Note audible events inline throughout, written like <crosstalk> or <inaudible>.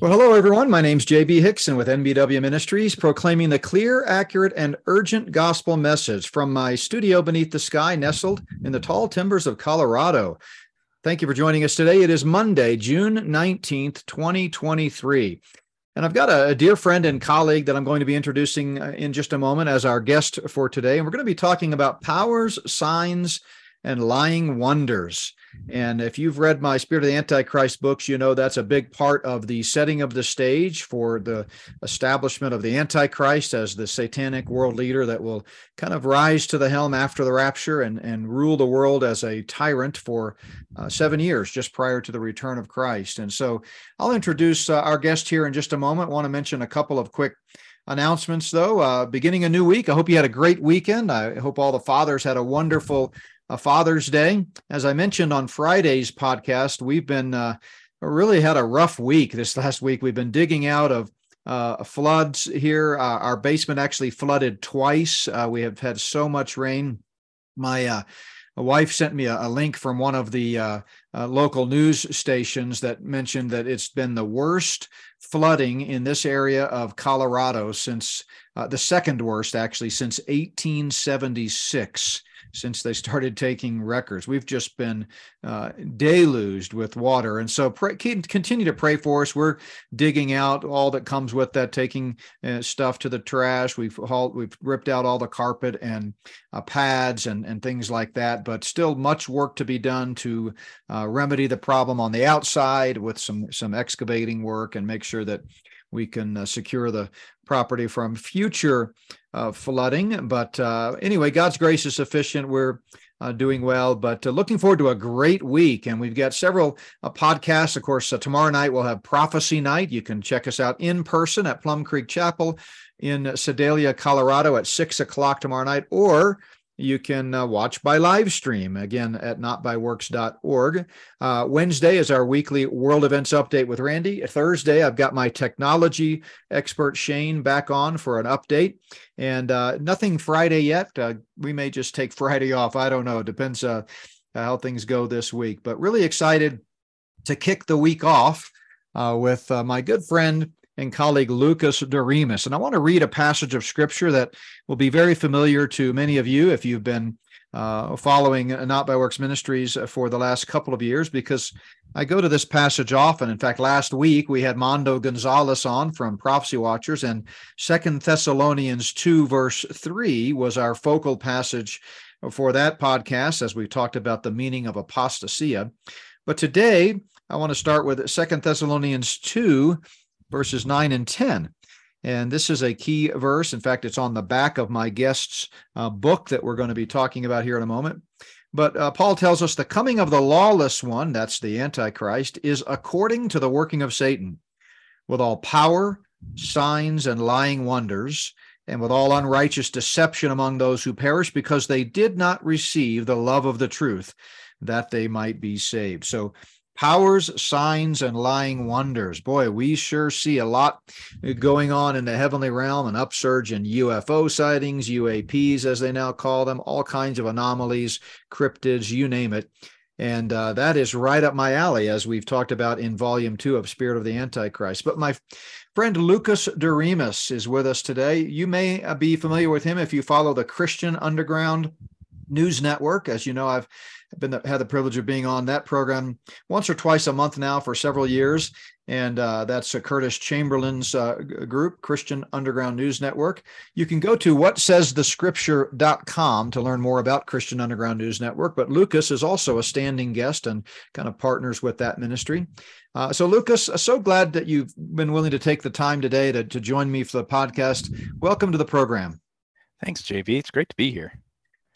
Well, hello, everyone. My name's JB Hixson with NBW Ministries, proclaiming the clear, accurate, and urgent gospel message from my studio beneath the sky, nestled in the tall timbers of Colorado. Thank you for joining us today. It is Monday, June 19th, 2023. And I've got a, a, dear friend and colleague that I'm going to be introducing uh, in just a moment as our guest for today. And we're going to be talking about powers, signs, and lying wonders. And if you've read my Spirit of the Antichrist books, you know that's a big part of the setting of the stage for the establishment of the Antichrist as the satanic world leader that will kind of rise to the helm after the rapture and, and rule the world as a tyrant for uh, seven years just prior to the return of Christ. And so I'll introduce uh, our guest here in just a moment. I want to mention a couple of quick announcements though uh, beginning a new week i hope you had a great weekend i hope all the fathers had a wonderful a Father's Day. As I mentioned on Friday's podcast, we've been uh, really had a rough week this <laughs> last week. We've been digging out of uh, floods here. Uh, our basement actually flooded twice. Uh, we have had so much rain. My uh, wife sent me a, a, link from one of the uh, local news stations that mentioned that it's been the worst flooding in this area of Colorado since the second worst, actually, since 1876 since they started taking records. We've just been uh, deluged with water. And so pray, continue to pray for us. We're digging out all that comes with that, taking uh, stuff to the trash. We've hauled, we've ripped out all the carpet and uh, pads and, and things like that, but still much work to be done to uh, remedy the problem on the outside with some, some excavating work and make sure that we can uh, secure the property from future uh, flooding. But uh, anyway, God's grace is sufficient. We're uh, doing well, but uh, looking forward to a great week. And we've got several uh, podcasts. Of course, tomorrow night we'll have Prophecy Night. You can check us out in person at Plum Creek Chapel in Sedalia, Colorado at six o'clock tomorrow night, or you can uh, watch by live stream again at notbyworks.org. Uh, Wednesday is our weekly world events update with Randy. Thursday, I've got my technology expert Shane back on for an update. And uh, nothing Friday yet. Uh, we may just take Friday off. I don't know. It depends uh, how things go this week. But really excited to kick the week off uh, with my good friend and colleague Lucas Doremus. And I want to read a passage of scripture that will be very familiar to many of you if you've been uh, following Not by Works Ministries for the last couple of years, because I go to this passage often. In fact, last week we had Mondo Gonzalez on from Prophecy Watchers, and Second Thessalonians 2, verse 3 was our focal passage for that podcast as we talked about the meaning of apostasia. But today I want to start with Second Thessalonians 2, verses 9 and 10. And this is a key verse. In fact, it's on the back of my guest's uh, book that we're going to be talking about here in a moment. But uh, Paul tells us the coming of the lawless one, that's the Antichrist, is according to the working of Satan, with all power, signs, and lying wonders, and with all unrighteous deception among those who perish, because they did not receive the love of the truth, that they might be saved. So powers, signs, and lying wonders. Boy, we sure see a lot going on in the heavenly realm an upsurge in UFO sightings, UAPs, as they now call them, all kinds of anomalies, cryptids, you name it. And uh, that is right up my alley, as we've talked about in volume two of Spirit of the Antichrist. But my friend Lucas Doremus is with us today. You may uh, be familiar with him if you follow the Christian Underground News Network. As you know, I've been the, had the privilege of being on that program once or twice a month now for several years. And uh, that's a Curtis Chamberlain's uh, group, Christian Underground News Network. You can go to whatsaysthescripture.com to learn more about Christian Underground News Network. But Lucas is also a standing guest and kind of partners with that ministry. Uh, so, Lucas, uh, so glad that you've been willing to take the time today to, to join me for the podcast. Welcome to the program. Thanks, JB. It's great to be here.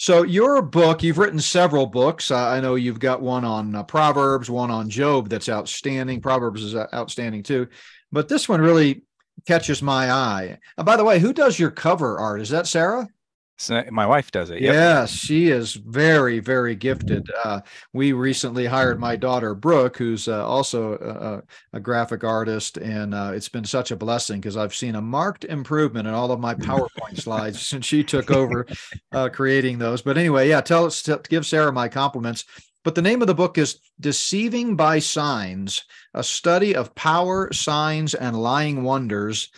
So your book, you've written several books. I know you've got one on uh, Proverbs, one on Job that's outstanding. Proverbs is uh, outstanding too, but this one really catches my eye. Uh, by the way, who does your cover art? Is that Sarah? So my wife does it. Yep. Yes, she is very, very gifted. Uh, we recently hired my daughter Brooke, who's uh, also a, a, graphic artist, and uh, it's been such a blessing because I've seen a marked improvement in all of my PowerPoint slides <laughs> since she took over uh, creating those. But anyway, yeah, tell us, to give Sarah my compliments. but the name of the book is Deceiving by Signs A Study of Power, Signs, and Lying Wonders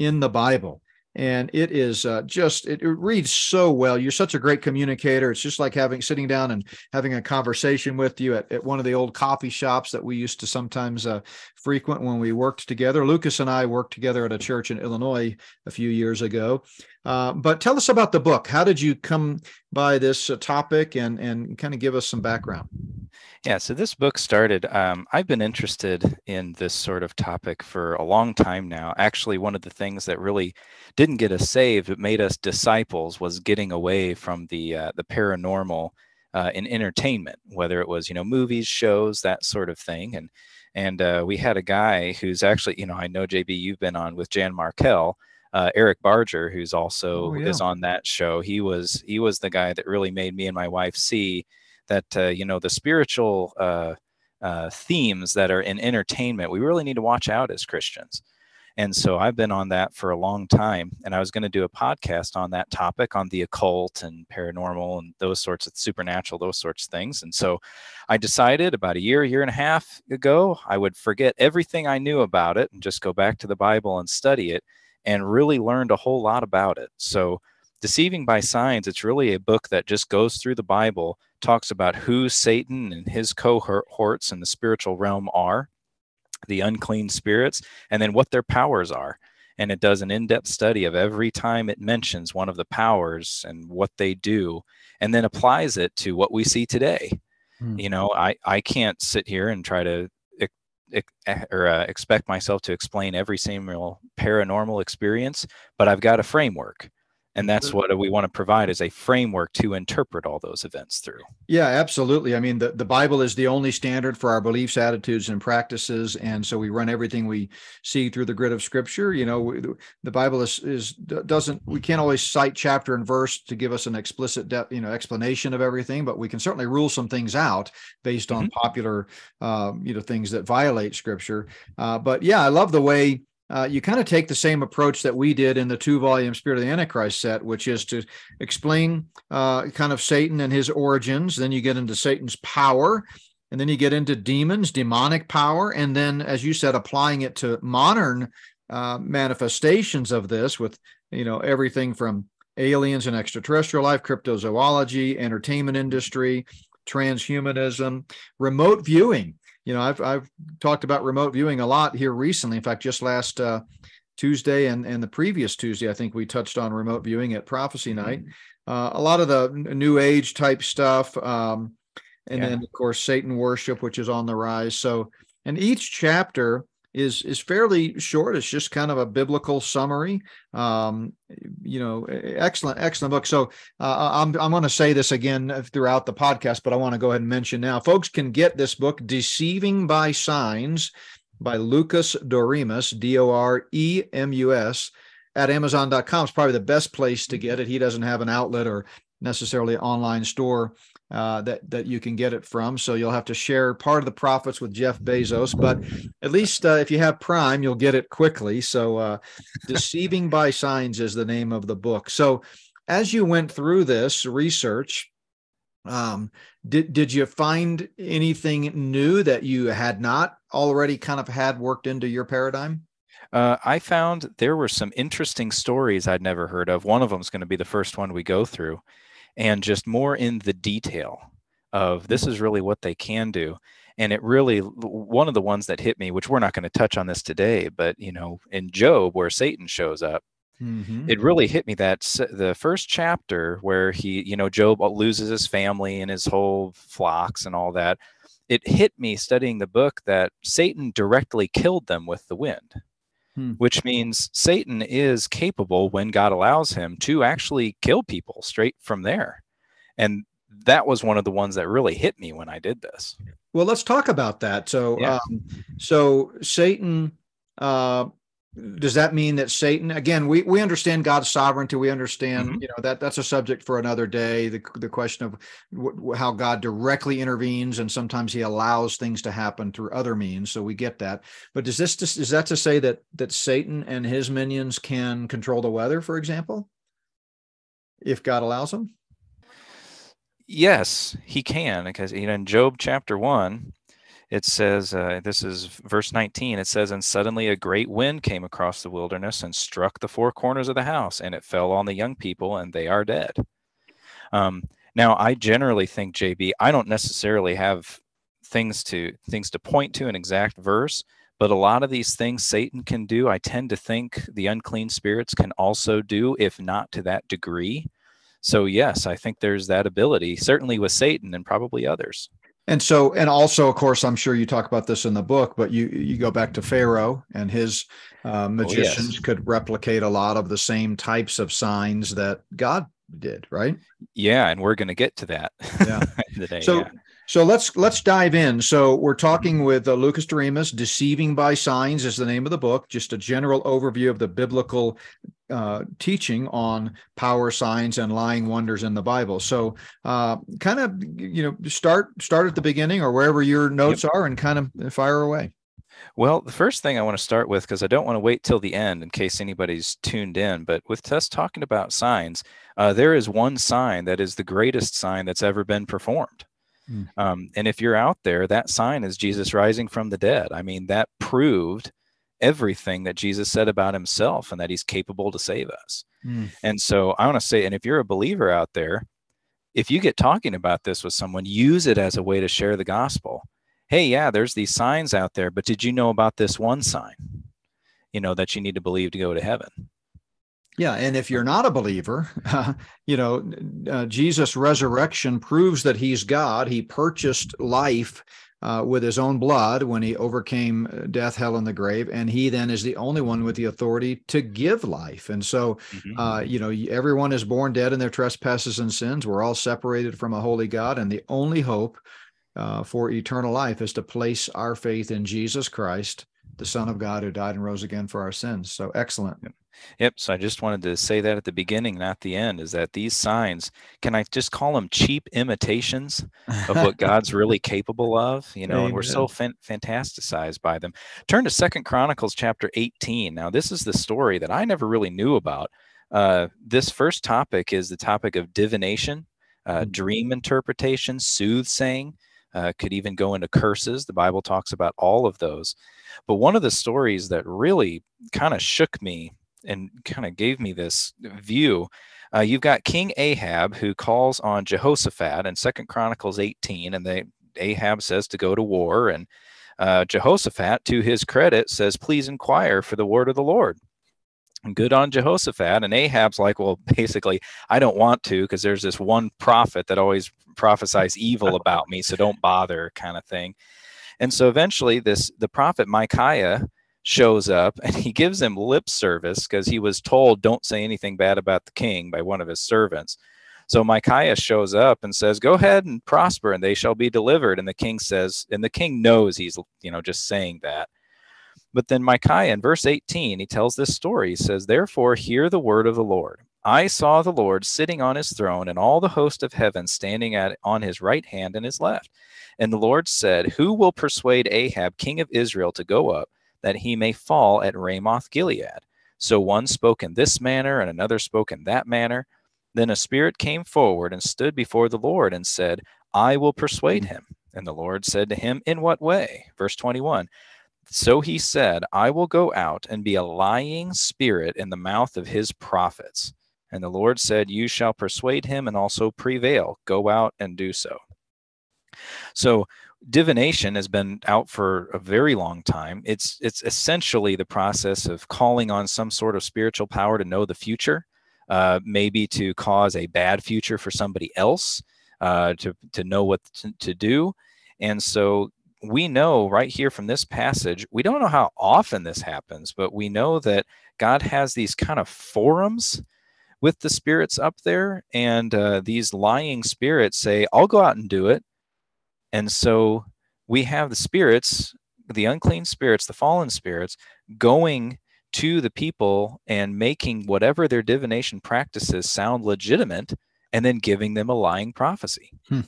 in the Bible and it is uh, just it, it, reads so well. You're such a great communicator. It's just like having sitting down and having a conversation with you at, at one of the old coffee shops that we used to sometimes uh, frequent when we worked together lucas and i worked together at a church in illinois a few years ago uh, but tell us about the book how did you come by this uh, topic and and kind of give us some background yeah, so this book started. Um, I've been interested in this sort of topic for a long time now. Actually, one of the things that really didn't get us saved, but made us disciples, was getting away from the uh, the paranormal uh, in entertainment, whether it was you know movies, shows, that sort of thing. And and uh, we had a guy who's actually, you know, I know JB, you've been on with Jan Markell. Uh, Eric Barger, who's also oh, yeah. is on that show. He was he was the guy that really made me and my wife see that uh, you know the spiritual uh, uh, themes that are in entertainment we really need to watch out as christians and so i've been on that for a long time and i was going to do a podcast on that topic on the occult and paranormal and those sorts of supernatural those sorts of things. And so i decided about a year year and a half ago i would forget everything i knew about it and just go back to the bible and study it and really learned a whole lot about it. So Deceiving by Signs, it's really a book that just goes through the Bible, talks about who Satan and his cohorts in the spiritual realm are, the unclean spirits, and then what their powers are. And it does an in depth study of every time it mentions one of the powers and what they do, and then applies it to what we see today. Hmm. You know, I, I can't sit here and try to or uh, expect myself to explain every single paranormal experience, but I've got a framework and that's what we want to provide as a framework to interpret all those events through. Yeah absolutely. I mean the, the bible is the only standard for our beliefs attitudes and practices and so we run everything we see through the grid of scripture. You know we, the bible is, is doesn't we can't always cite chapter and verse to give us an explicit de- you know explanation of everything but we can certainly rule some things out based on mm-hmm. popular um, you know things that violate scripture. Uh, but yeah i love the way uh, you kind of take the same approach that we did in the two volume Spirit of the Antichrist set, which is to explain uh, kind of Satan and his origins. Then you get into Satan's power, and then you get into demons, demonic power. And then, as you said, applying it to modern uh, manifestations of this with, you know, everything from aliens and extraterrestrial life, cryptozoology, entertainment industry, transhumanism, remote viewing you know, I've I've talked about remote viewing a lot here recently. In fact, just last uh, Tuesday and and the previous Tuesday, I think we touched on remote viewing at Prophecy mm-hmm. Night. Uh, a lot of the New Age type stuff, um, and yeah. then of course Satan worship, which is on the rise. So, and each chapter is is fairly short. It's just kind of a biblical summary. Um, you know, excellent, excellent book. So uh, I'm I'm going to say this again throughout the podcast, but I want to go ahead and mention now, folks can get this book, "Deceiving by Signs," by Lucas Doremus, D O R E M U S, at Amazon.com. It's probably the best place to get it. He doesn't have an outlet or necessarily online store uh, that that you can get it from. So you'll have to share part of the profits with Jeff Bezos, but at least uh, if you have Prime, you'll get it quickly. So, uh, "Deceiving by Signs" is the name of the book. So, as you went through this research, um, did did you find anything new that you had not already kind of had worked into your paradigm? Uh, I found there were some interesting stories I'd never heard of. One of them is going to be the first one we go through and just more in the detail of this is really what they can do and it really one of the ones that hit me which we're not going to touch on this today but you know in job where satan shows up mm-hmm. it really hit me that the first chapter where he you know job loses his family and his whole flocks and all that it hit me studying the book that satan directly killed them with the wind hmm. which means Satan is capable, when God allows him, to actually kill people straight from there. And that was one of the ones that really hit me when I did this. Well, let's talk about that. So, yeah. um, so Satan uh, does that mean that satan again we we understand god's sovereignty. We understand mm-hmm. you know that that's a subject for another day. The, the question of w- how god directly intervenes and sometimes he allows things to happen through other means. So we get that. But does this is that to say that that satan and his minions can control the weather for example? If god allows them? Yes, he can, because you know in Job chapter one, it says uh, this is verse 19. It says, "And suddenly a great wind came across the wilderness and struck the four corners of the house, and it fell on the young people, and they are dead." Um, now, I generally think, JB, I don't necessarily have things to things to point to an exact verse, but a lot of these things Satan can do, I tend to think the unclean spirits can also do, if not to that degree. So, yes, I think there's that ability, certainly with Satan and probably others. And so, and also, of course, I'm sure you talk about this in the book, but you you go back to Pharaoh and his uh, magicians oh, yes. could replicate a lot of the same types of signs that God did, right? Yeah, and we're going to get to that. Yeah. <laughs> today, so, yeah. So let's let's dive in. So we're talking with uh, Lucas Doremus. "Deceiving by Signs" is the name of the book. Just a general overview of the biblical uh, teaching on power signs and lying wonders in the Bible. So, uh, kind of, you know, start start at the beginning or wherever your notes yep. are, and kind of fire away. Well, the first thing I want to start with, because I don't want to wait till the end in case anybody's tuned in, but with us talking about signs, uh, there is one sign that is the greatest sign that's ever been performed. Mm. Um, and if you're out there, that sign is Jesus rising from the dead. I mean, that proved everything that Jesus said about himself and that he's capable to save us. Mm. And so I want to say, and if you're a believer out there, if you get talking about this with someone, use it as a way to share the gospel. Hey, yeah, there's these signs out there, but did you know about this one sign? You know, that you need to believe to go to heaven. Yeah, and if you're not a believer, <laughs> uh, you know, uh, Jesus' resurrection proves that he's God. He purchased life uh, with his own blood when he overcame uh, death, hell, and the grave, and he then is the only one with the authority to give life. And so, mm-hmm. Uh, you know, everyone is born dead in their trespasses and sins. We're all separated from a holy God, and the only hope uh, for eternal life is to place our faith in Jesus Christ, the Son of God, who died and rose again for our sins. So, excellent. Yep. So I just wanted to say that at the beginning, not the end, is that these signs, can I just call them cheap imitations of what <laughs> God's really capable of? You know, Amen. and we're so fan- fantasticized by them. Turn to Second Chronicles chapter 18. Now, this is the story that I never really knew about. Uh, this first topic is the topic of divination, uh, mm-hmm. dream interpretation, soothsaying. Uh, could even go into curses. The Bible talks about all of those. But one of the stories that really kind of shook me and kind of gave me this view. Uh, you've got King Ahab who calls on Jehoshaphat in Second Chronicles 18, and they Ahab says to go to war, and uh, Jehoshaphat, to his credit, says, "Please inquire for the word of the Lord." Good on Jehoshaphat, and Ahab's like, "Well, <laughs> basically, I don't want to because there's this one prophet that always prophesies evil <laughs> about me, so don't bother," kind of thing. And so eventually, this the prophet Micaiah shows up and he gives him lip service because he was told, Don't say anything bad about the king by one of his servants. So Micaiah shows up and says, Go ahead and prosper, and they shall be delivered. And the king says, and the king knows he's, you know, just saying that. But then Micaiah in verse 18, he tells this story. He says, Therefore, hear the word of the Lord. I saw the Lord sitting on his throne, and all the host of heaven standing at on his right hand and his left. And the Lord said, Who will persuade Ahab, king of Israel, to go up? that he may fall at Ramoth Gilead. So one spoke in this manner, and another spoke in that manner. Then a spirit came forward and stood before the Lord and said, I will persuade him. And the Lord said to him, In what way? Verse 21 So he said, I will go out and be a lying spirit in the mouth of his prophets. And the Lord said, You shall persuade him and also prevail. Go out and do so. So divination has been out for a very long time. It's it's essentially the process of calling on some sort of spiritual power to know the future, uh, maybe to cause a bad future for somebody else, uh, to to know what to, to do, and so we know right here from this passage. We don't know how often this happens, but we know that God has these kind of forums with the spirits up there, and uh, these lying spirits say, "I'll go out and do it." And so we have the spirits, the unclean spirits, the fallen spirits, going to the people and making whatever their divination practices sound legitimate and then giving them a lying prophecy. Hmm.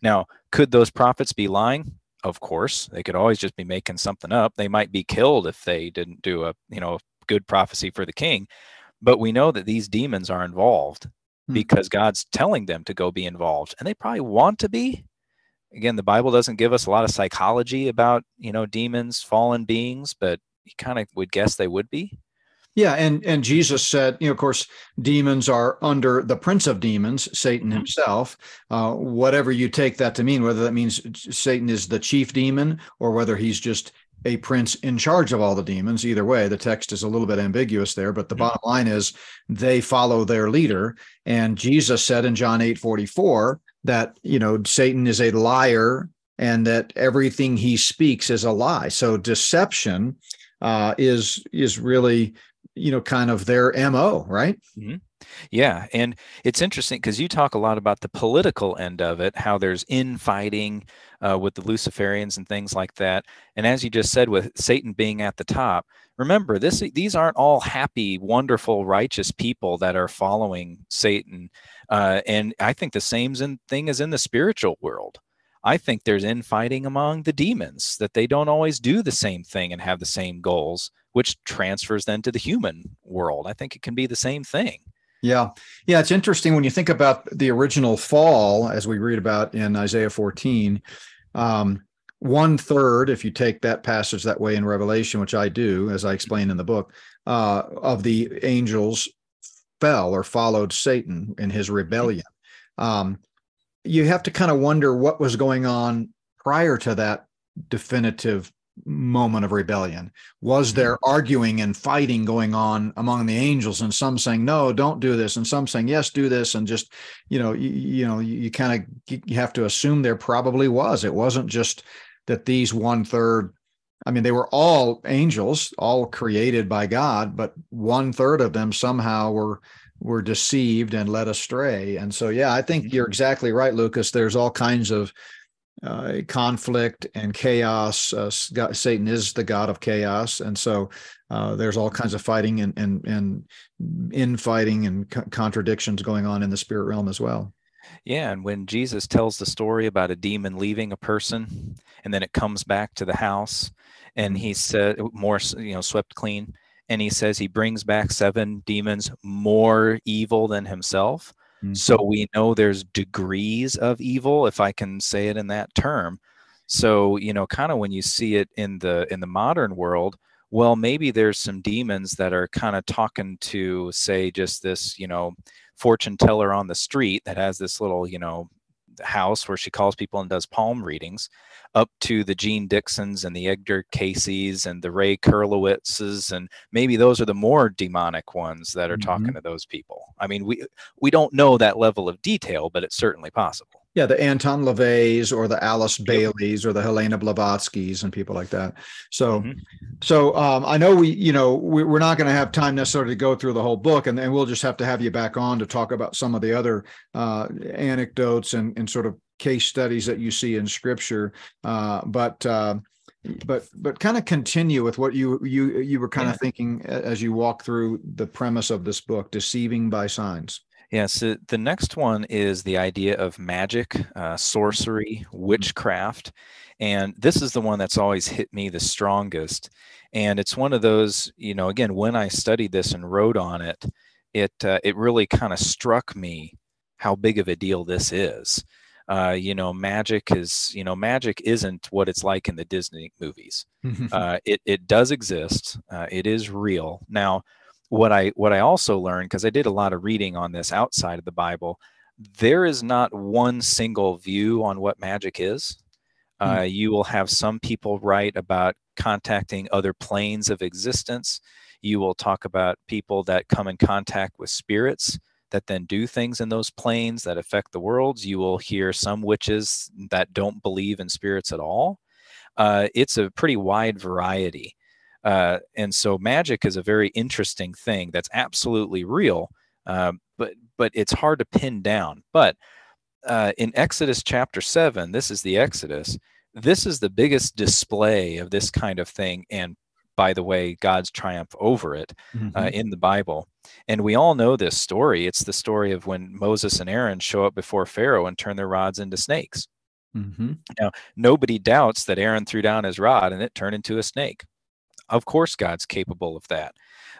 Now, could those prophets be lying? Of course, they could always just be making something up. They might be killed if they didn't do a, you know, good prophecy for the king. But we know that these demons are involved hmm. because God's telling them to go be involved, and they probably want to be. Again, the Bible doesn't give us a lot of psychology about you know demons, fallen beings, but you kind of would guess they would be. Yeah, and and Jesus said, you know, of course, demons are under the prince of demons, Satan mm-hmm. himself. Uh, whatever you take that to mean, whether that means Satan is the chief demon or whether he's just a prince in charge of all the demons. Either way, the text is a little bit ambiguous there, but the mm-hmm. bottom line is they follow their leader. And Jesus said in John 8 44 that, you know, Satan is a liar and that everything he speaks is a lie. So deception uh, is is really you know kind of their mo right mm-hmm. yeah and it's interesting because you talk a lot about the political end of it how there's infighting uh, with the luciferians and things like that and as you just said with satan being at the top remember this these aren't all happy wonderful righteous people that are following satan uh, and i think the same thing is in the spiritual world I think there's infighting among the demons that they don't always do the same thing and have the same goals, which transfers then to the human world. I think it can be the same thing. Yeah. Yeah. It's interesting when you think about the original fall, as we read about in Isaiah 14. Um, one third, if you take that passage that way in Revelation, which I do, as I explain in the book, uh, of the angels fell or followed Satan in his rebellion. Um, you have to kind of wonder what was going on prior to that definitive moment of rebellion was mm-hmm. there arguing and fighting going on among the angels and some saying no don't do this and some saying yes do this and just you know you, you know you, you kind of you have to assume there probably was it wasn't just that these one third i mean they were all angels all created by god but one third of them somehow were were deceived and led astray. And so, yeah, I think mm-hmm. you're exactly right, Lucas. There's all kinds of uh, conflict and chaos. Uh, God, Satan is the god of chaos, and so uh, there's all kinds of fighting and and and infighting and co- contradictions going on in the spirit realm as well. Yeah, and when Jesus tells the story about a demon leaving a person, and then it comes back to the house, and he said more, you know, swept clean and he says he brings back seven demons more evil than himself. Mm-hmm. So we know there's degrees of evil, if I can say it in that term. So you know, kind of when you see it in the in the modern world, well, maybe there's some demons that are kind of talking to, say, just this, you know, fortune teller on the street that has this little, you know, house where she calls people and does palm readings up to the Jeane Dixons and the Edgar Cayces and the Ray Kurlowitzes, and maybe those are the more demonic ones that are mm-hmm. talking to those people. I mean, we we don't know that level of detail, but it's certainly possible. Yeah, the Anton LaVeys or the Alice Baileys or the Helena Blavatskys and people like that. So, mm-hmm. so um, I know we, you know, we, are not going to have time necessarily to go through the whole book, and, and we'll just have to have you back on to talk about some of the other uh, anecdotes and, and sort of case studies that you see in Scripture. Uh, but uh, but but kind of continue with what you you you were kind yeah. of thinking as you walk through the premise of this book, deceiving by signs. Yeah, so the next one is the idea of magic, uh, sorcery, mm-hmm. witchcraft. And this is the one that's always hit me the strongest. And it's one of those, you know, again, when I studied this and wrote on it, it, uh, it really kind of struck me how big of a deal this is. Uh, you know, magic is, you know, magic isn't what it's like in the Disney movies. <laughs> uh, it, it does exist, uh, it is real. Now, what I what I also learned because I did a lot of reading on this outside of the Bible, there is not one single view on what magic is. Hmm. Uh, you will have some people write about contacting other planes of existence. You will talk about people that come in contact with spirits that then do things in those planes that affect the worlds. You will hear some witches that don't believe in spirits at all. Uh, it's a pretty wide variety. Uh, and so magic is a very interesting thing that's absolutely real, uh, but but it's hard to pin down. But uh, in Exodus chapter seven, this is the Exodus. This is the biggest display of this kind of thing, and by the way, God's triumph over it uh, mm-hmm. in the Bible. And we all know this story. It's the story of when Moses and Aaron show up before Pharaoh and turn their rods into snakes. Mm-hmm. Now, nobody doubts that Aaron threw down his rod and it turned into a snake. Of course, God's capable of that.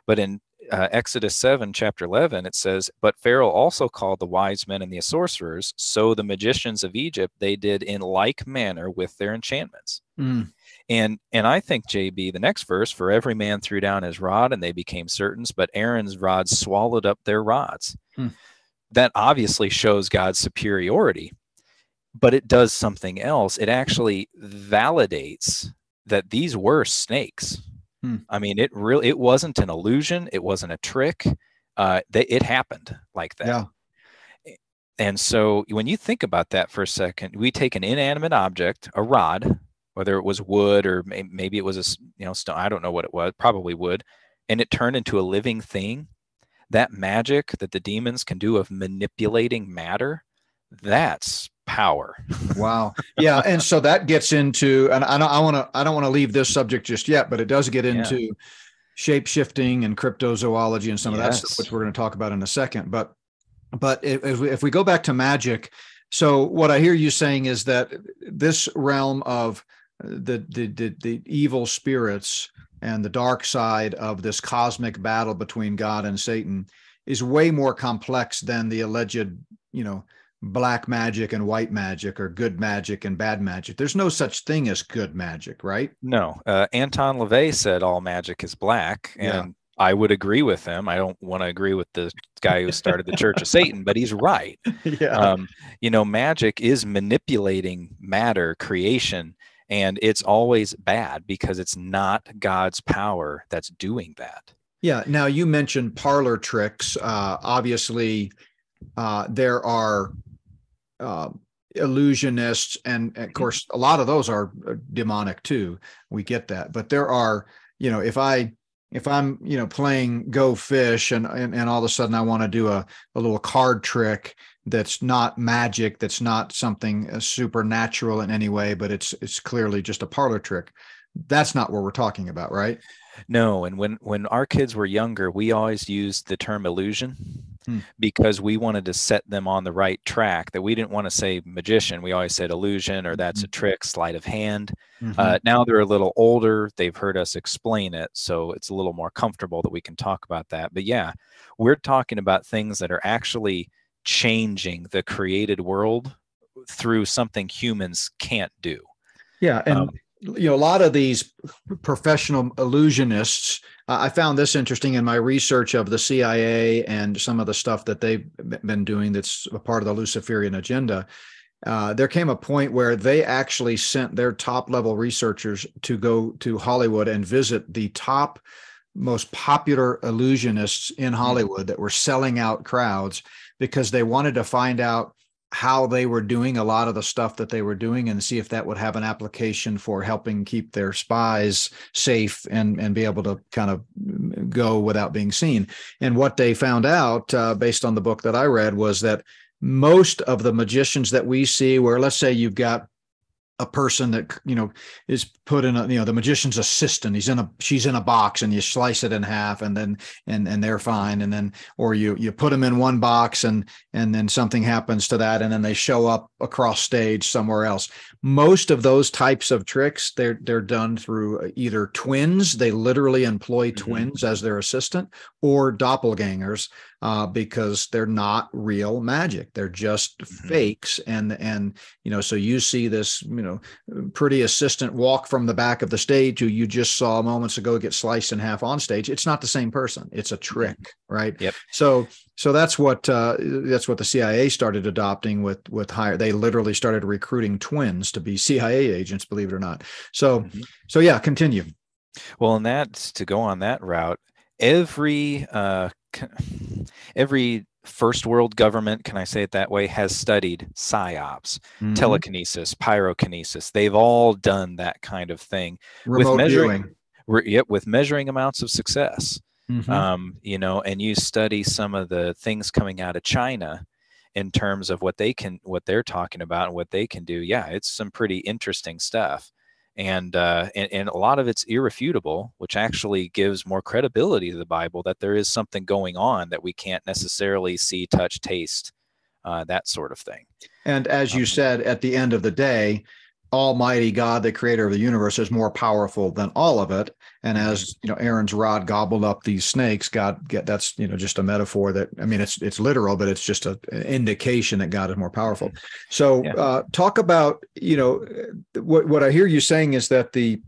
But in uh, Exodus 7, chapter 11, it says, But Pharaoh also called the wise men and the sorcerers, so the magicians of Egypt they did in like manner with their enchantments. Mm. And and I think JB, the next verse, for every man threw down his rod and they became certains, but Aaron's rod swallowed up their rods. Mm. That obviously shows God's superiority, but it does something else. It actually validates that these were snakes Hmm. I mean, it really it wasn't an illusion. It wasn't a trick. Uh, they, it happened like that. Yeah. And so when you think about that for a second, we take an inanimate object, a rod, whether it was wood or maybe it was a you know stone. I don't know what it was. Probably wood, and it turned into a living thing. That magic that the demons can do of manipulating matter, that's power. wow. Yeah, and so that gets into, and I don't, I want to, I don't want to leave this subject just yet, but it does get into yeah. shape shifting and cryptozoology and some yes. of that stuff, which we're going to talk about in a second. But, but if, if we go back to magic, so what I hear you saying is that this realm of the the the, the evil spirits and the dark side of this cosmic battle between God and Satan is way more complex than the alleged, you know, black magic and white magic or good magic and bad magic. There's no such thing as good magic, right? No. Uh, Anton LaVey said all magic is black. And yeah. I would agree with him. I don't want to agree with the guy who started the Church of Satan, but he's right. <laughs> Yeah. Um, you know, magic is manipulating matter, creation, and it's always bad because it's not God's power that's doing that. Yeah. Now you mentioned parlor tricks. Uh, obviously, uh, there are uh, illusionists, and, of mm-hmm. course, a lot of those are uh, demonic too. We get that, but there are, you know, if I if I'm, you know, playing Go Fish, and and, and all of a sudden I want to do a a little card trick that's not magic, that's not something uh, supernatural in any way, but it's it's clearly just a parlor trick. That's not what we're talking about, right? No, and when when our kids were younger, we always used the term illusion hmm. because we wanted to set them on the right track. That we didn't want to say magician. We always said illusion or that's mm-hmm. a trick, sleight of hand. Mm-hmm. Uh, now they're a little older. They've heard us explain it, so it's a little more comfortable that we can talk about that. But yeah, we're talking about things that are actually changing the created world through something humans can't do. Yeah, and um, you know a lot of these professional illusionists i found this interesting in my research of the cia and some of the stuff that they've been doing that's a part of the luciferian agenda uh, there came a point where they actually sent their top level researchers to go to hollywood and visit the top most popular illusionists in hmm. hollywood that were selling out crowds because they wanted to find out how they were doing a lot of the stuff that they were doing and see if that would have an application for helping keep their spies safe and and be able to kind of go without being seen. And what they found out uh, based on the book that i read was that most of the magicians that we see where let's say you've got a person that you know is put in a you know the magician's assistant. He's in a she's in a box and you slice it in half and then and and they're fine. And then or you you put them in one box and and then something happens to that and then they show up across stage somewhere else most of those types of tricks they're they're done through either twins they literally employ mm-hmm. twins as their assistant or doppelgangers uh, because they're not real magic. They're just mm-hmm. fakes. And and you know, so you see this you know pretty assistant walk from the back of the stage who you just saw moments ago get sliced in half on stage. It's not the same person. It's a trick, right? Yep. So so that's what uh, that's what the CIA started adopting with with hire. They literally started recruiting twins to be CIA agents, believe it or not. So mm-hmm. so yeah, continue. Well, and that's to go on that route. Every uh, every first world government, can I say it that way, has studied psyops, mm-hmm. telekinesis, pyrokinesis. They've all done that kind of thing Remote with measuring. Re, yep, with measuring amounts of success. Mm-hmm. Um, you know, and you study some of the things coming out of China in terms of what they can, what they're talking about, and what they can do. Yeah, it's some pretty interesting stuff and, uh, and and a lot of it's irrefutable, which actually gives more credibility to the Bible that there is something going on that we can't necessarily see, touch, taste, uh, that sort of thing. And as you um, said, at the end of the day, Almighty God, the creator of the universe, is more powerful than all of it. And Mm-hmm. as you know, Aaron's rod gobbled up these snakes. God, get that's you know just a metaphor that I mean it's it's literal, but it's just a, an indication that God is more powerful. So Yeah. uh, talk about you know what what I hear you saying is that the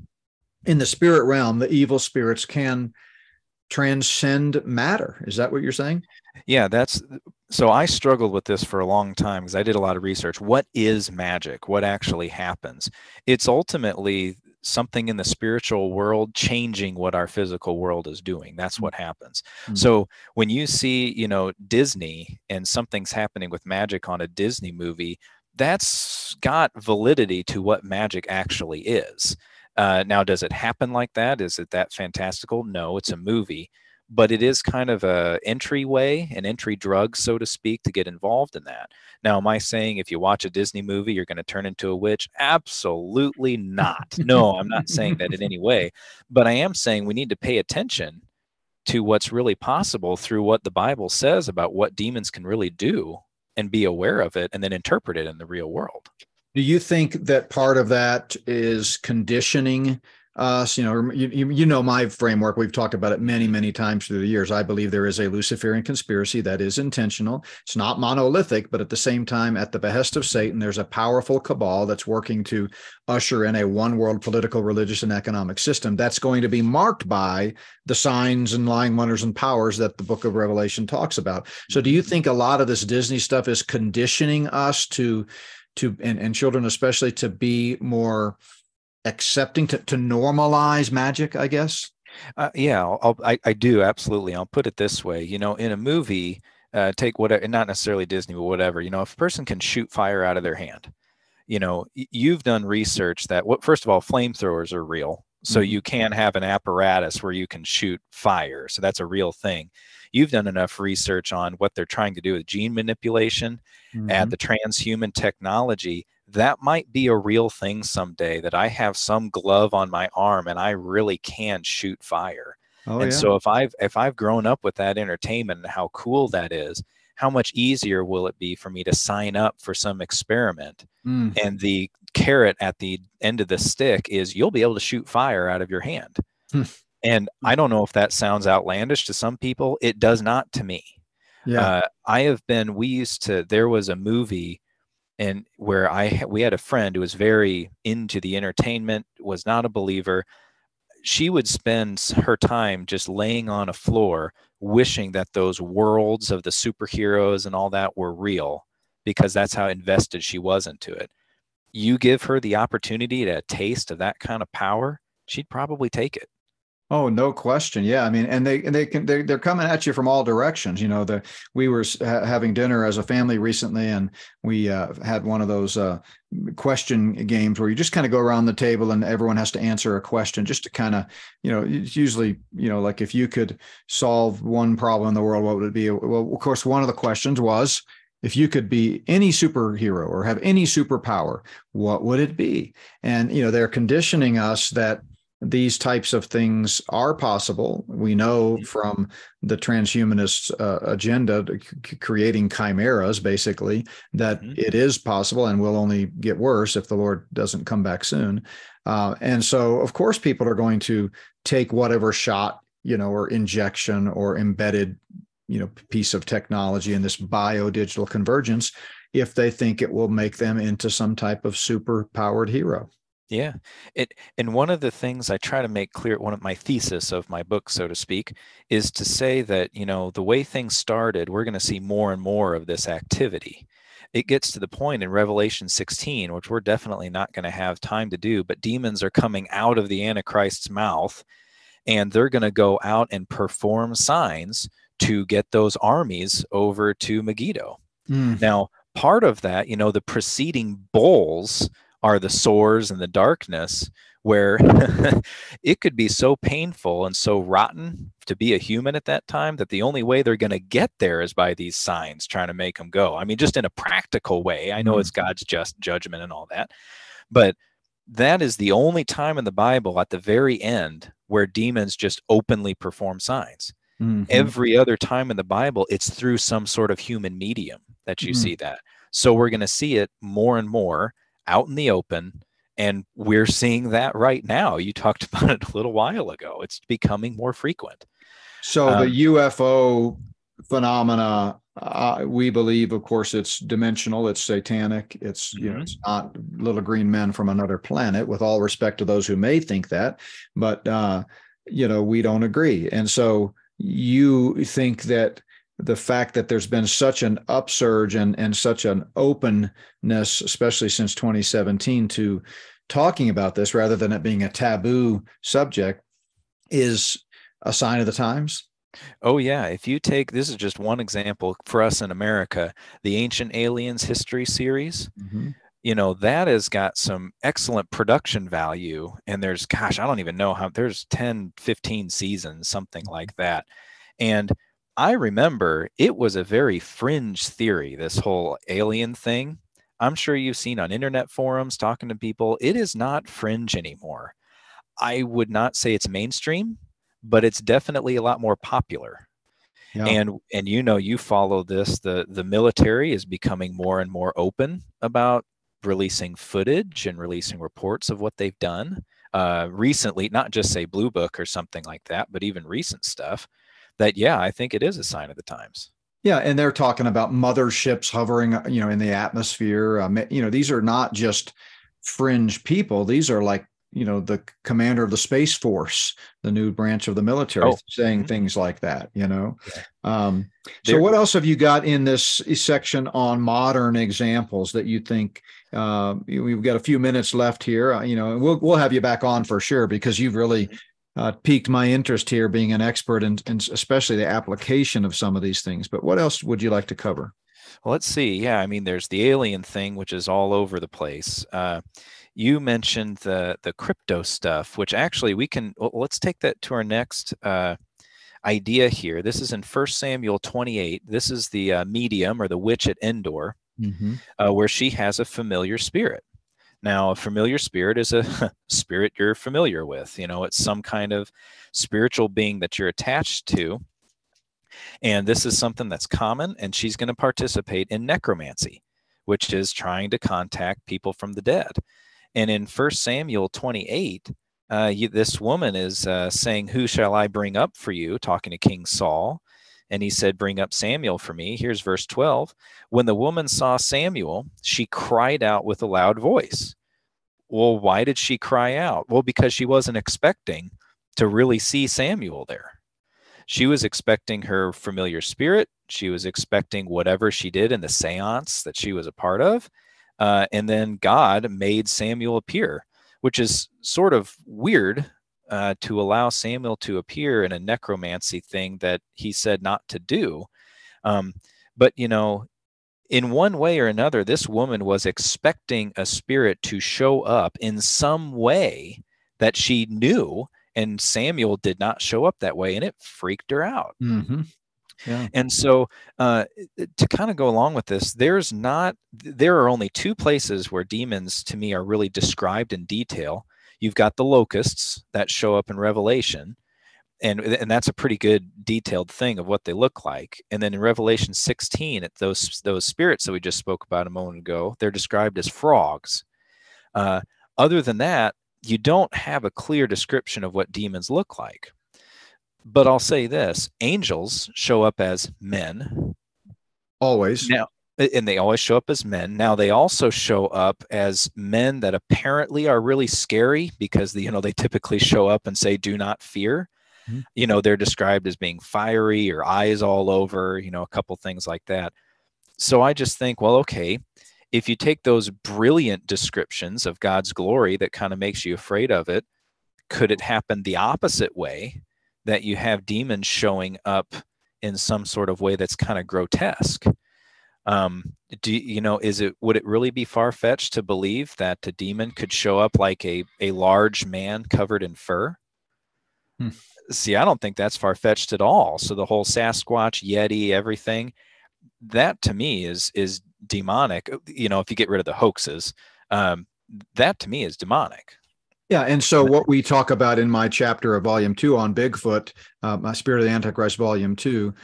in the spirit realm, the evil spirits can transcend matter. Is that what you're saying? Yeah, that's so I struggled with this for a long time because I did a lot of research. What is magic? What actually happens? It's ultimately something in the spiritual world changing what our physical world is doing. That's what happens. Mm. So when you see, you know, Disney and something's happening with magic on a Disney movie, that's got validity to what magic actually is. Uh, now, does it happen like that? Is it that fantastical? No, it's a movie but it is kind of a entryway, an entry drug, so to speak, to get involved in that. Now, am I saying if you watch a Disney movie, you're going to turn into a witch? Absolutely not. No, I'm not saying that in <laughs> any way, but I am saying we need to pay attention to what's really possible through what the Bible says about what demons can really do and be aware of it and then interpret it in the real world. Do you think that part of that is conditioning us? You know, you, you, know my framework. We've talked about it many, many times through the years. I believe there is a Luciferian conspiracy that is intentional. It's not monolithic, but at the same time, at the behest of Satan, there's a powerful cabal that's working to usher in a one world political, religious, and economic system that's going to be marked by the signs and lying wonders and powers that the book of Revelation talks about. So, do you mm-hmm. think a lot of this Disney stuff is conditioning us to? to and, and children especially to be more accepting to, to normalize magic i guess Uh, yeah, I'll, I, I do absolutely. I'll put it this way. You know, in a movie, uh, take whatever, not necessarily Disney, but whatever. You know, if a person can shoot fire out of their hand, you know, you've done research that. What first of all, flamethrowers are real, so Mhm. you can have an apparatus where you can shoot fire. So that's a real thing. You've done enough research on what they're trying to do with gene manipulation, add the transhuman technology that might be a real thing someday that i have some glove on my arm and i really can shoot fire oh and yeah so if i've if i've grown up with that entertainment and how cool that is how much easier will it be for me to sign up for some experiment Mm. and the carrot at the end of the stick is you'll be able to shoot fire out of your hand Hmm. and i don't know if that sounds outlandish to some people it does not to me yeah uh, I have been. We used to. There was a movie, and where I we had a friend who was very into the entertainment, was not a believer. She would spend her time just laying on a floor, wishing that those worlds of the superheroes and all that were real, because that's how invested she was into it. You give her the opportunity to taste of that kind of power, she'd probably take it. Oh, no question. Yeah, I mean, and they and they can they they're coming at you from all directions. You know, the we were ha- having dinner as a family recently, and we uh, had one of those uh, question games where you just kind of go around the table and everyone has to answer a question, just to kind of, you know, it's usually, you know, like if you could solve one problem in the world, what would it be? Well, of course, one of the questions was. If you could be any superhero or have any superpower, what would it be? And you know, they're conditioning us that these types of things are possible. We know from the transhumanist uh, agenda, c- creating chimeras, basically, that Mhm. it is possible and will only get worse if the Lord doesn't come back soon. Uh, and so, of course, people are going to take whatever shot, you know, or injection or embedded, you know, piece of technology in this bio digital convergence if they think it will make them into some type of super powered hero. Yeah. It and one of the things I try to make clear, one of my thesis of my book, so to speak, is to say that, you know, the way things started, we're going to see more and more of this activity. It gets to the point in Revelation 16, which we're definitely not going to have time to do, but demons are coming out of the Antichrist's mouth and they're going to go out and perform signs to get those armies over to Megiddo. Mm. Now, part of that, you know, the preceding bowls are the sores and the darkness, where <laughs> it could be so painful and so rotten to be a human at that time that the only way they're going to get there is by these signs trying to make them go. I mean, just in a practical way. I know it's God's just judgment and all that, but that is the only time in the Bible at the very end where demons just openly perform signs Mhm. every other time in the Bible, it's through some sort of human medium that you Mhm. see that. So we're going to see it more and more out in the open And we're seeing that right now. You talked <laughs> about it a little while ago. It's becoming more frequent. So um, the UFO phenomena, uh, we believe, of course, it's dimensional, it's satanic, it's mm-hmm. you know, mm-hmm. it's not little green men from another planet. With all respect to those who may think that, but uh, you know, we don't agree. And so you think that the fact that there's been such an upsurge and, and such an openness, especially since 2017, to talking about this rather than it being a taboo subject, is a sign of the times? Oh, yeah. If you take this is just one example for us in America, the Ancient Aliens History series. Mm-hmm. You know, that has got some excellent production value. And there's, gosh, I don't even know how, there's 10, 15 seasons, something like that. And I remember it was a very fringe theory, this whole alien thing. I'm sure you've seen on internet forums talking to people. It is not fringe anymore. I would not say it's mainstream, but it's definitely a lot more popular. Yeah. And and you know you follow this the the military is becoming more and more open about releasing footage and releasing reports of what they've done uh, recently not just say blue book or something like that but even recent stuff that yeah i think it is a sign of the times yeah and they're talking about motherships hovering uh, you know in the atmosphere um, you know these are not just fringe people these are like you know the commander of the space force the new branch of the military oh. saying mm-hmm. things like that you know yeah. um, so what else have you got in this section on modern examples that you think uh, we've got a few minutes left here uh, you know and we'll, we'll have you back on for sure because you've really uh, piqued my interest here being an expert in, in especially the application of some of these things but what else would you like to cover well, let's see. Yeah, I mean, there's the alien thing, which is all over the place. Uh, you mentioned the the crypto stuff, which actually we can. Well, let's take that to our next uh, idea here. This is in First Samuel 28. This is the uh, medium or the witch at Endor, mm-hmm. uh, where she has a familiar spirit. Now, a familiar spirit is a <laughs> spirit you're familiar with. You know, it's some kind of spiritual being that you're attached to. And this is something that's common, and she's going to participate in necromancy, which is trying to contact people from the dead. And in First Samuel 28, uh, you, this woman is uh, saying, Who shall I bring up for you? talking to King Saul. And he said, Bring up Samuel for me. Here's verse 12. When the woman saw Samuel, she cried out with a loud voice. Well, why did she cry out? Well, because she wasn't expecting to really see Samuel there. She was expecting her familiar spirit. She was expecting whatever she did in the seance that she was a part of. Uh, and then God made Samuel appear, which is sort of weird uh, to allow Samuel to appear in a necromancy thing that he said not to do. Um, but, you know, in one way or another, this woman was expecting a spirit to show up in some way that she knew, and Samuel did not show up that way, and it freaked her out. Mm-hmm. Yeah. And so, uh, to kind of go along with this, there's not, there are only two places where demons to me are really described in detail. You've got the locusts that show up in Revelation, and, and that's a pretty good detailed thing of what they look like. And then in Revelation 16, at those, those spirits that we just spoke about a moment ago, they're described as frogs. Uh, other than that, you don't have a clear description of what demons look like. But I'll say this angels show up as men. Always. Now, and they always show up as men. Now they also show up as men that apparently are really scary because the, you know they typically show up and say do not fear. Mm-hmm. You know, they're described as being fiery or eyes all over, you know, a couple things like that. So I just think, well, okay, if you take those brilliant descriptions of God's glory that kind of makes you afraid of it, could it happen the opposite way that you have demons showing up in some sort of way that's kind of grotesque. Um, do you know? Is it would it really be far fetched to believe that a demon could show up like a a large man covered in fur? Hmm. See, I don't think that's far fetched at all. So the whole Sasquatch, Yeti, everything, that to me is is demonic. You know, if you get rid of the hoaxes, um, that to me is demonic. Yeah, and so what we talk about in my chapter of Volume Two on Bigfoot, uh, my Spirit of the Antichrist, Volume Two,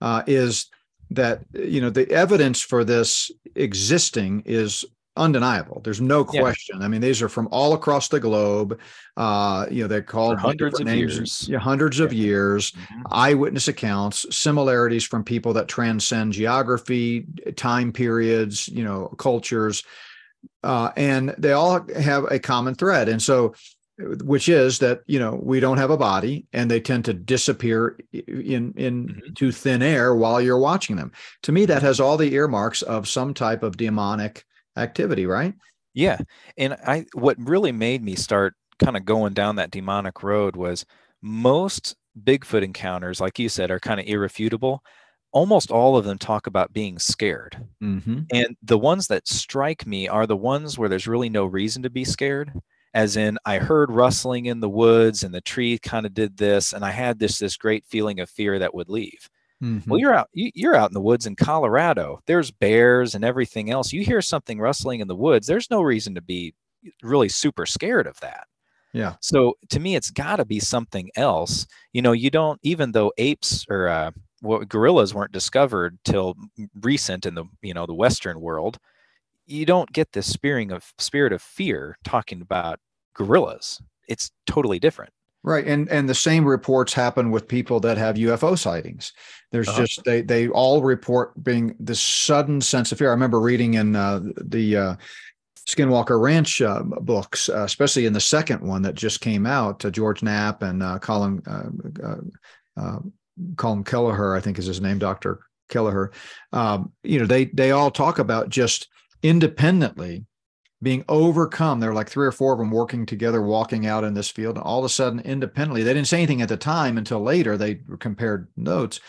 uh, is that you know the evidence for this existing is undeniable. There's no question. Yeah. I mean, these are from all across the globe. Uh, you know, they're called hundreds of names, years. Yeah, hundreds yeah. of years. Mm-hmm. Eyewitness accounts, similarities from people that transcend geography, time periods, you know, cultures, uh, and they all have a common thread. And so which is that you know we don't have a body and they tend to disappear in in mm-hmm. to thin air while you're watching them. To me that has all the earmarks of some type of demonic activity right? Yeah and i what really made me start kind of going down that demonic road was most bigfoot encounters like you said are kind of irrefutable. Almost all of them talk about being scared. Mm-hmm. and the ones that strike me are the ones where there's really no reason to be scared as in I heard rustling in the woods and the tree kind of did this and I had this this great feeling of fear that would leave. Mm-hmm. Well, you're out you're out in the woods in Colorado. There's bears and everything else. You hear something rustling in the woods, there's no reason to be really super scared of that. Yeah. So to me it's got to be something else. You know, you don't even though apes or uh, well, gorillas weren't discovered till recent in the you know the western world you don't get this spirit of spirit of fear talking about gorillas. It's totally different. Right, and and the same reports happen with people that have UFO sightings. There's uh-huh. just they they all report being this sudden sense of fear. I remember reading in uh, the uh, Skinwalker Ranch uh, books, uh, especially in the second one that just came out. Uh, George Knapp and uh, Colin Colin Kelleher, I think is his name, Doctor Kelleher. Um, you know, they they all talk about just independently being overcome. There were like three or four of them working together, walking out in this field. And all of a sudden, independently, they didn't say anything at the time until later. They compared notes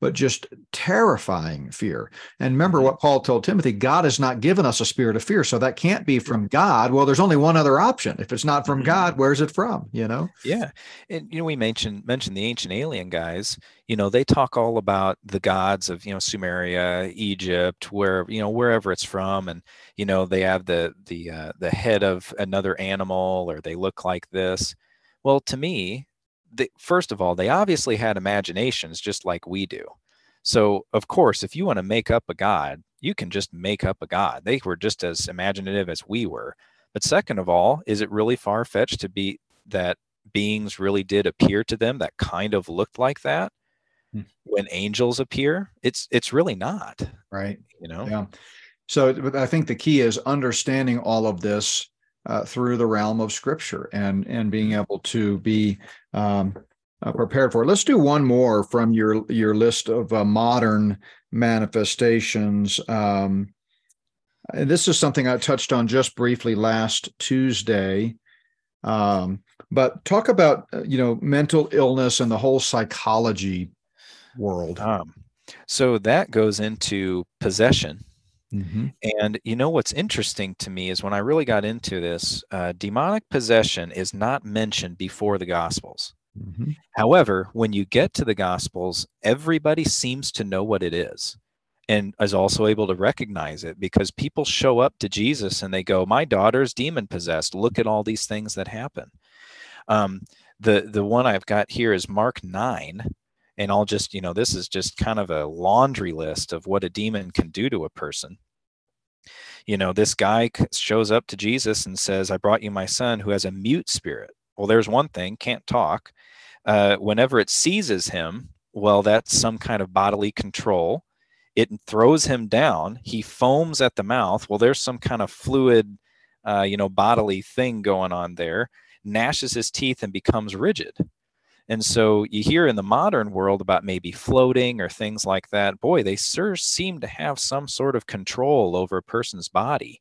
but just terrifying fear. And remember mm-hmm. what Paul told Timothy God has not given us a spirit of fear. So that can't be from God. Well, there's only one other option. If it's not from mm-hmm. God, where's it from? You know? Yeah. And, you know, we mentioned, mentioned the ancient alien guys, you know, they talk all about the gods of, you know, Sumeria, Egypt, where, you know, wherever it's from. And, you know, they have the, the, uh, the head of another animal or they look like this. Well, to me, they, first of all, they obviously had imaginations just like we do. So, of course, if you want to make up a god, you can just make up a god. They were just as imaginative as we were. But second of all, is it really far fetched to be that beings really did appear to them that kind of looked like that hmm. when angels appear? It's it's really not. Right. You know. Yeah. So I think the key is understanding all of this uh, through the realm of scripture and and being able to be um, uh, prepared for. Let's do one more from your your list of uh, modern manifestations. Um, this is something I touched on just briefly last Tuesday. Um, but talk about uh, you know mental illness and the whole psychology world. Um, so that goes into possession Mm-hmm. And you know what's interesting to me is when I really got into this, uh, demonic possession is not mentioned before the Gospels. Mm-hmm. However, when you get to the Gospels, everybody seems to know what it is and is also able to recognize it because people show up to Jesus and they go, My daughter's demon possessed. Look at all these things that happen. Um, the, the one I've got here is Mark 9 and I'll just, you know, this is just kind of a laundry list of what a demon can do to a person. You know, this guy shows up to Jesus and says, I brought you my son who has a mute spirit. Well, there's one thing, can't talk. Uh, whenever it seizes him, well, that's some kind of bodily control. It throws him down. He foams at the mouth. Well, there's some kind of fluid, uh, you know, bodily thing going on there. Gnashes his teeth and becomes rigid. And so you hear in the modern world about maybe floating or things like that. Boy, they sure seem to have some sort of control over a person's body.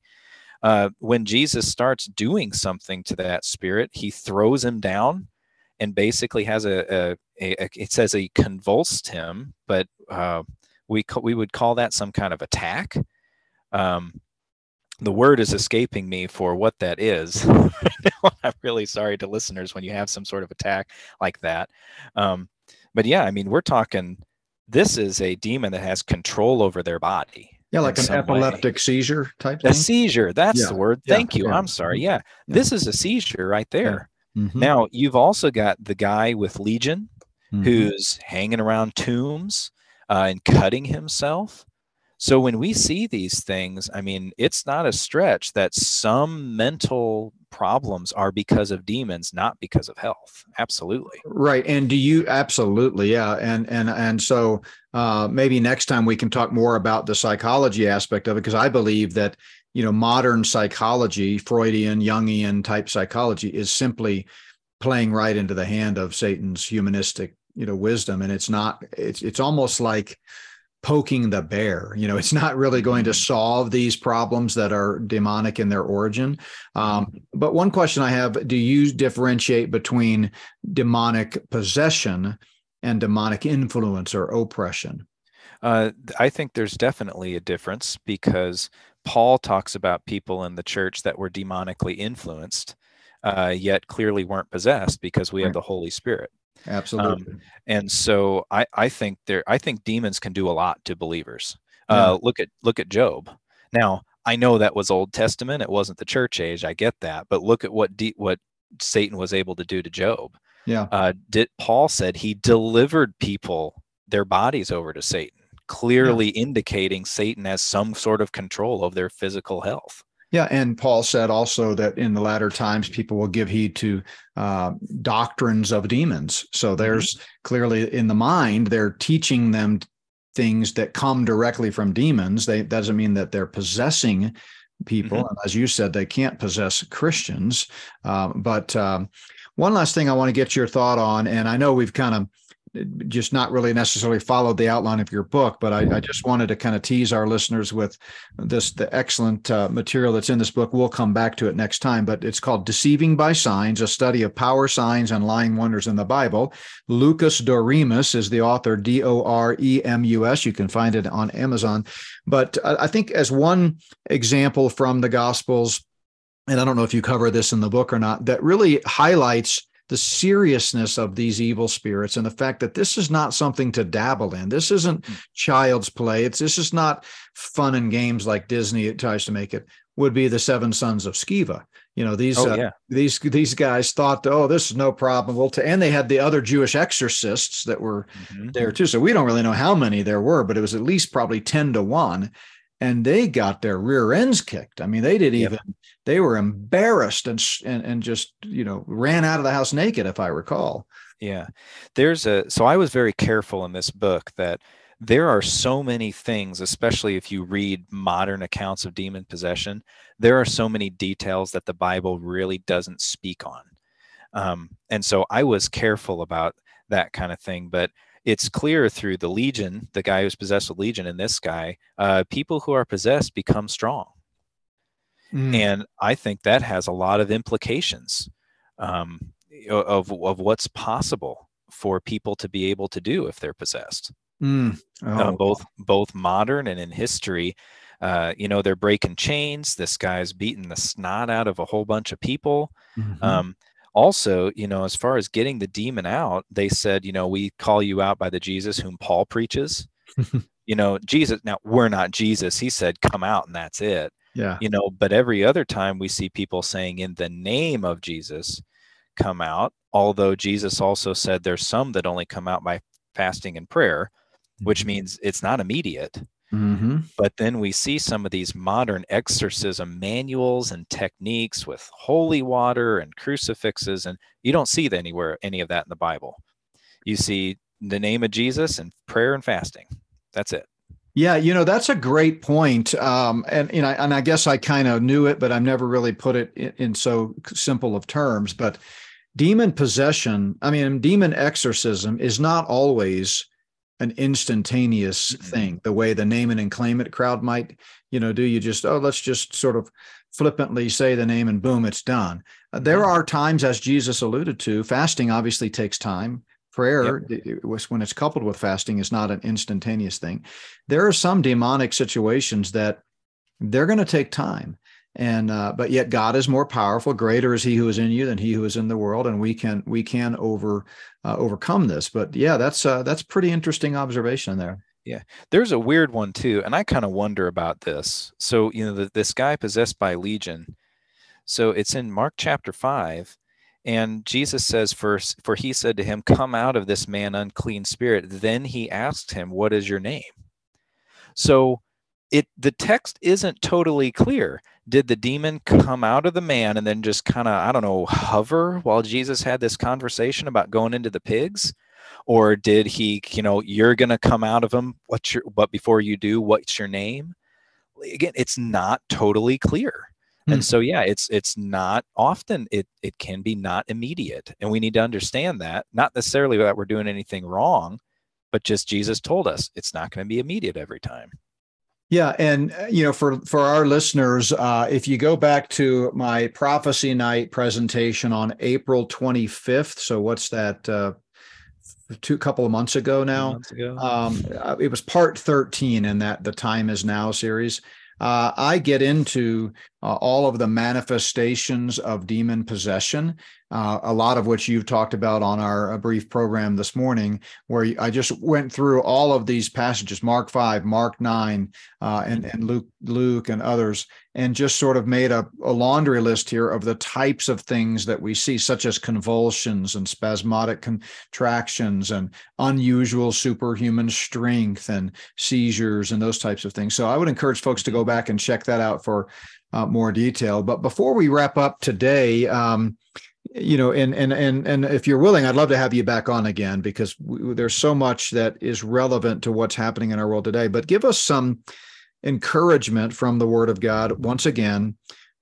Uh, when Jesus starts doing something to that spirit, he throws him down and basically has a, a, a, a it says he convulsed him, but uh, we we would call that some kind of attack. Um, the word is escaping me for what that is. <laughs> I'm really sorry to listeners when you have some sort of attack like that. Um, but yeah, I mean, we're talking. This is a demon that has control over their body. Yeah, like an epileptic way. seizure type thing. A seizure. That's yeah. the word. Thank yeah. you. Yeah. I'm sorry. Mm-hmm. Yeah. this is a seizure right there. Mm-hmm. Now you've also got the guy with Legion, mm-hmm. who's hanging around tombs uh, and cutting himself. So when we see these things, I mean, it's not a stretch that some mental problems are because of demons, not because of health. Absolutely. Right. And do you absolutely, yeah. And and and so uh, maybe next time we can talk more about the psychology aspect of it because I believe that you know modern psychology, Freudian, Jungian type psychology, is simply playing right into the hand of Satan's humanistic you know wisdom, and it's not. It's it's almost like poking the bear. You know, it's not really going to mm-hmm. solve these problems that are demonic in their origin. Um, mm-hmm. but one question I have do you differentiate between demonic possession and demonic influence or oppression? Uh, I think there's definitely a difference because Paul talks about people in the church that were demonically influenced, uh, yet clearly weren't possessed because we have the Holy Spirit. Absolutely. Um, and so I, I think there I think demons can do a lot to believers. Yeah. Uh, look at look at Job. Now I know that was Old Testament. It wasn't the church age. I get that. But look at what de- what Satan was able to do to Job. Yeah. Uh, did Paul said he delivered people their bodies over to Satan, clearly yeah. indicating Satan has some sort of control of their physical health. Yeah, and Paul said also that in the latter times people will give heed to uh, doctrines of demons. So mm-hmm. there's mm-hmm. clearly in the mind they're teaching them things that come directly from demons. They doesn't mean that they're possessing people, mm-hmm. and as you said, they can't possess Christians. Uh, but um, one last thing I want to get your thought on, and I know we've kind of just not really necessarily followed the outline of your book, but I, I just wanted to kind of tease our listeners with this the excellent uh, material that's in this book. We'll come back to it next time, but it's called "Deceiving by Signs: A Study of Power, Signs, and Lying Wonders in the Bible." Lucas Doremus is the author. D O R E M U S. You can find it on Amazon. But I think as one example from the Gospels, and I don't know if you cover this in the book or not, that really highlights the seriousness of these evil spirits and the fact that this is not something to dabble in. This isn't mm. child's play. It's this is not fun and games like Disney tries to make it. Would be the seven sons of Sceva. You know these oh, uh, these these guys thought, oh, this is no problem. Well, to, and they had the other Jewish exorcists that were mm-hmm. there too. So we don't really know how many there were, but it was at least probably ten to one and they got their rear ends kicked. I mean, they didn't yep. even they were embarrassed and, and and just you know ran out of the house naked, if I recall. Yeah, there's a so I was very careful in this book that there are so many things, especially if you read modern accounts of demon possession. There are so many details that the Bible really doesn't speak on, um, and so I was careful about that kind of thing, but it's clear through the legion, the guy who's possessed with legion, and this guy, uh, people who are possessed become strong. Mm. And I think that has a lot of implications um, of, of what's possible for people to be able to do if they're possessed. Mm. Oh. Uh, both both modern and in history, uh, you know, they're breaking chains. This guy's beating the snot out of a whole bunch of people. Mm-hmm. Um, also, you know, as far as getting the demon out, they said, you know, we call you out by the Jesus whom Paul preaches. <laughs> you know, Jesus, now we're not Jesus. He said, come out and that's it. Yeah. You know, but every other time we see people saying in the name of Jesus, come out. Although Jesus also said there's some that only come out by fasting and prayer, which mm-hmm. means it's not immediate. Mm-hmm. But then we see some of these modern exorcism manuals and techniques with holy water and crucifixes, and you don't see anywhere any of that in the Bible. You see the name of Jesus and prayer and fasting. That's it. Yeah, you know that's a great point, um, and you know, and I guess I kind of knew it, but I've never really put it in, in so simple of terms. But demon possession, I mean, demon exorcism is not always an instantaneous mm-hmm. thing the way the name it and claim it crowd might you know do you just oh let's just sort of flippantly say the name and boom it's done uh, there mm-hmm. are times as jesus alluded to fasting obviously takes time prayer yep. when it's coupled with fasting is not an instantaneous thing there are some demonic situations that they're going to take time and uh, but yet god is more powerful greater is he who is in you than he who is in the world and we can we can over uh, overcome this. But yeah that's uh, that's pretty interesting observation there. Yeah. There's a weird one too and i kind of wonder about this. So you know the, this guy possessed by legion. So it's in mark chapter 5 and jesus says first for he said to him come out of this man unclean spirit then he asked him what is your name so it the text isn't totally clear. Did the demon come out of the man and then just kind of I don't know hover while Jesus had this conversation about going into the pigs? Or did he, you know, you're going to come out of him? What's your, but before you do, what's your name? Again, it's not totally clear. Hmm. And so, yeah, it's it's not often it it can be not immediate, and we need to understand that. Not necessarily that we're doing anything wrong, but just Jesus told us it's not going to be immediate every time. Yeah, and uh, you know, for for our listeners, uh, if you go back to my prophecy night presentation on April 25th, so what's that? Uh, two couple of months ago now. Months ago. Um, uh, it was part 13 in that the time is now series uh, I get into uh, all of the manifestations of demon possession, uh, a lot of which you've talked about on our uh, brief program this morning, where I just went through all of these passages, Mark 5, Mark 9, uh, and, and Luke, Luke and others, and just sort of made a, a laundry list here of the types of things that we see, such as convulsions and spasmodic contractions and unusual superhuman strength and seizures and those types of things. So I would encourage folks to go back and check that out for uh, more detail. But before we wrap up today, um, you know, and and and and if you're willing, I'd love to have you back on again because we, there's so much that is relevant to what's happening in our world today. But give us some encouragement from the Word of God once again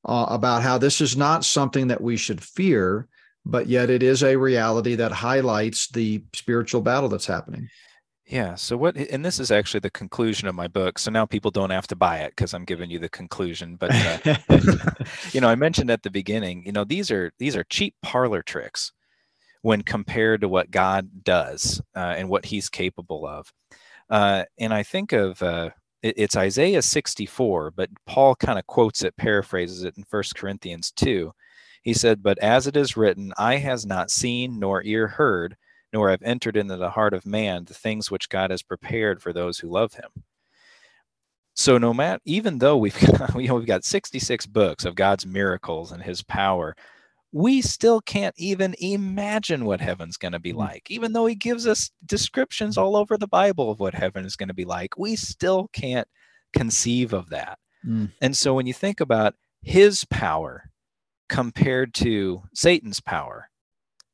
uh, about how this is not something that we should fear, but yet it is a reality that highlights the spiritual battle that's happening. Yeah. So what, and this is actually the conclusion of my book. So now people don't have to buy it because I'm giving you the conclusion. But uh, <laughs> you know, I mentioned at the beginning, you know, these are these are cheap parlor tricks when compared to what God does uh, and what He's capable of. Uh, and I think of uh, it, it's Isaiah 64, but Paul kind of quotes it, paraphrases it in First Corinthians 2. He said, "But as it is written, eye has not seen nor ear heard." Nor have entered into the heart of man the things which God has prepared for those who love him. So no matter even though we've <laughs> got, you know, we've got 66 books of God's miracles and his power, we still can't even imagine what heaven's going to be mm. like. Even though he gives us descriptions all over the Bible of what heaven is going to be like, we still can't conceive of that. Mm. And so when you think about his power compared to Satan's power,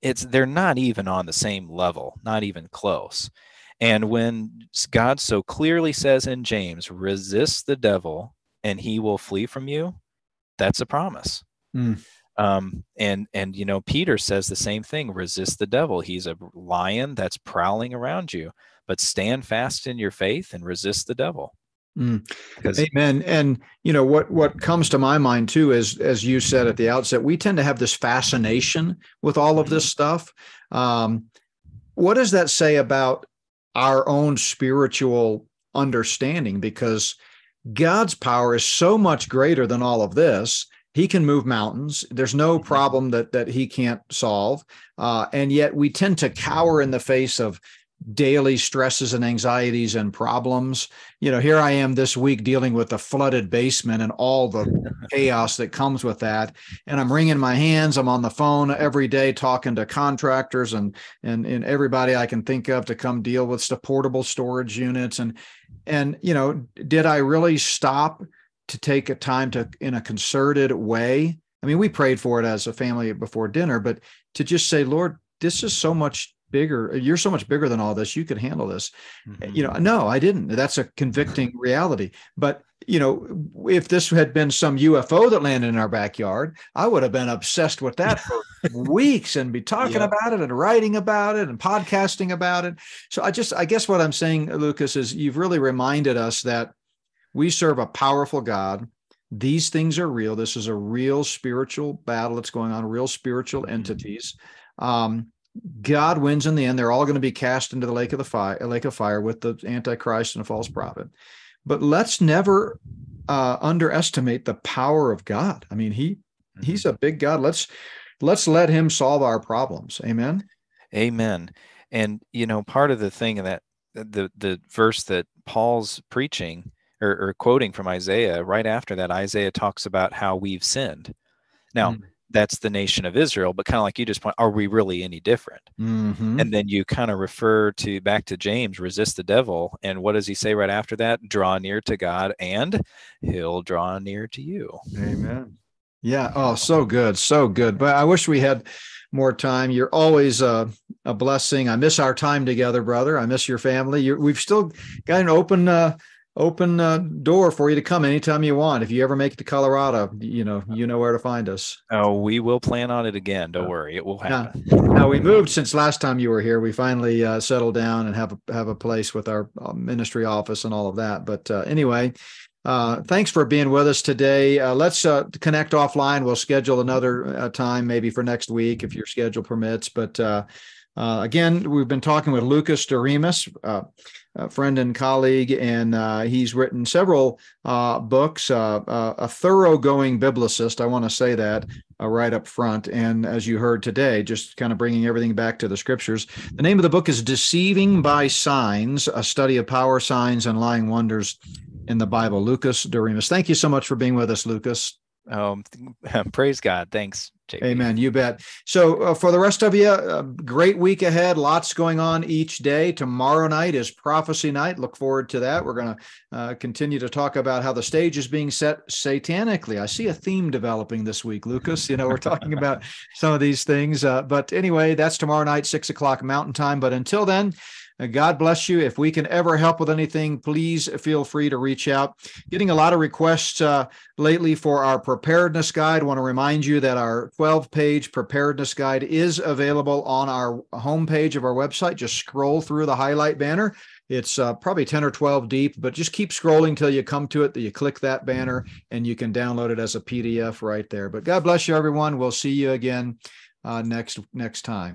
it's they're not even on the same level, not even close. And when God so clearly says in James, resist the devil and he will flee from you, that's a promise. Mm. Um, and and you know, Peter says the same thing: resist the devil. He's a lion that's prowling around you, but stand fast in your faith and resist the devil. Mm. Amen. And you know what what comes to my mind too is as you said at the outset, we tend to have this fascination with all of this stuff. Um, what does that say about our own spiritual understanding? Because God's power is so much greater than all of this. He can move mountains. There's no mm-hmm. problem that that he can't solve. Uh, and yet we tend to cower in the face of daily stresses and anxieties and problems. You know, here I am this week dealing with a flooded basement and all the <laughs> chaos that comes with that. And I'm wringing my hands. I'm on the phone every day talking to contractors and and, and everybody I can think of to come deal with the portable storage units. And and you know, did I really stop to take a time to in a concerted way? I mean, we prayed for it as a family before dinner, but to just say, Lord, this is so much bigger you're so much bigger than all this you could handle this. Mm-hmm. you know no i didn't. That's a convicting reality. But you know if this had been some ufo that landed in our backyard i would have been obsessed with that for <laughs> weeks and be talking yeah. about it and writing about it and podcasting about it. So i just i guess what i'm saying lucas is you've really reminded us that we serve a powerful god. These things are real. This is a real spiritual battle that's going on real spiritual mm-hmm. entities. Um, God wins in the end. They're all going to be cast into the lake of the fire, lake of fire with the Antichrist and a false prophet. But let's never uh, underestimate the power of God. I mean, he mm-hmm. he's a big God. Let's let's let him solve our problems. Amen. Amen. And you know, part of the thing that the the verse that Paul's preaching or, or quoting from Isaiah, right after that, Isaiah talks about how we've sinned. Now, mm-hmm that's the nation of Israel. But kind of like you just point, are we really any different? Mm-hmm. And then you kind of refer to back to James, resist the devil. And what does he say right after that? Draw near to God and he'll draw near to you. Amen. Yeah. Oh, so good. So good. But I wish we had more time. You're always a, a blessing. I miss our time together, brother. I miss your family. You're, we've still got an open, uh, open uh, door for you to come anytime you want. If you ever make it to Colorado, you know, you know where to find us. Oh, we will plan on it again. Don't worry. It will happen. Now, now we moved since last time you were here. We finally uh, settled down and have a, have a place with our uh, ministry office and all of that. But uh, anyway, uh, thanks for being with us today. Uh, let's uh, connect offline. We'll schedule another uh, time, maybe for next week, if your schedule permits. But uh, uh, again, we've been talking with Lucas Doremus, uh, a friend and colleague, and uh, he's written several uh, books. a thoroughgoing biblicist, I want to say that right up front. And as you heard today, just kind of bringing everything back to the scriptures. The name of the book is "Deceiving by Signs: A Study of Power, Signs, and Lying Wonders." in the Bible. Lucas Doremus. Thank you so much for being with us, Lucas. Um, <laughs> praise God. Thanks. JB. Amen. You bet. So, uh, for the rest of you, a great week ahead. Lots going on each day. Tomorrow night is prophecy night. Look forward to that. We're going to uh, continue to talk about how the stage is being set satanically. I see a theme developing this week, Lucas. You know, we're talking about <laughs> some of these things. Uh, but anyway, that's tomorrow night, six o'clock Mountain Time. But until then, uh, God bless you. If we can ever help with anything, please feel free to reach out. Getting a lot of requests uh, lately for our preparedness guide. I want to remind you that our 12 page preparedness guide is available on our homepage of our website. Just scroll through the highlight banner. It's uh, probably 10 or 12 deep, but just keep scrolling till you come to it, that you click that banner and you can download it as a PDF right there. But God bless you, everyone. We'll see you again uh, next next time.